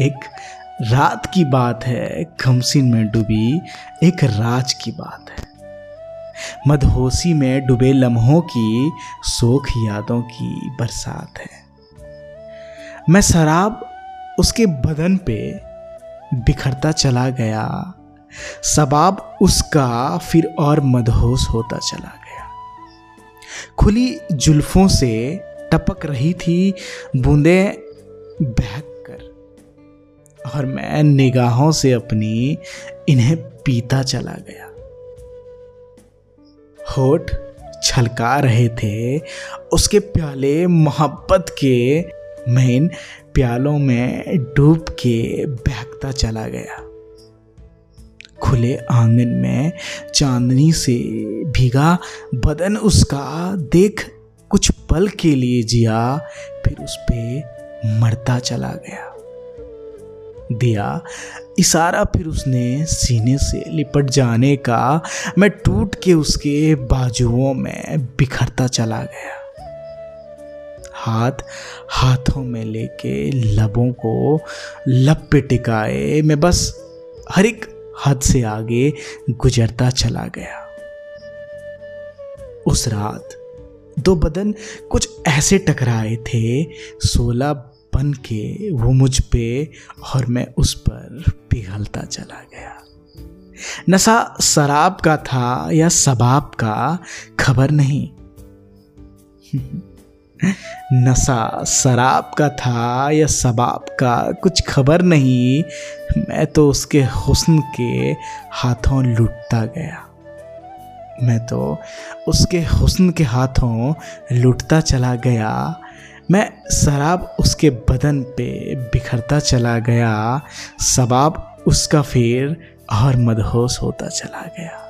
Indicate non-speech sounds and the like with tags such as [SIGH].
एक रात की बात है खमसिन में डूबी एक राज की बात है। मदहोशी में डूबे लम्हों की सोख यादों की बरसात है। मैं शराब उसके बदन पे बिखरता चला गया सबाब उसका फिर और मदहोश होता चला गया। खुली जुल्फों से टपक रही थी, बूंदे बहक और मैं निगाहों से अपनी इन्हें पीता चला गया। होठ छलका रहे थे। उसके प्याले मोहब्बत के मैं इन प्यालों में डूब के बहकता चला गया। खुले आँगन में चांदनी से भीगा बदन उसका देख कुछ पल के लिए जिया, फिर उस पर मरता चला गया। दिया। इशारा फिर उसने सीने से लिपट जाने का, मैं टूट के उसके बाजुओं में बिखरता चला गया। हाथ हाथों में लेके लबों को लब पे टिकाए मैं बस हर एक हद से आगे गुजरता चला गया। उस रात दो बदन कुछ ऐसे टकराए थे, सोलह बन के वो मुझ पे और मैं उस पर पिघलता चला गया। नशा शराब का था या सबाब का, खबर नहीं। [LAUGHS] नशा शराब का था या सबाब का कुछ खबर नहीं, मैं तो उसके हुस्न के हाथों लुटता गया। मैं तो उसके हुस्न के हाथों लुटता चला गया मैं शराब उसके बदन पे बिखरता चला गया, शबाब उसका फिर और मदहोश होता चला गया।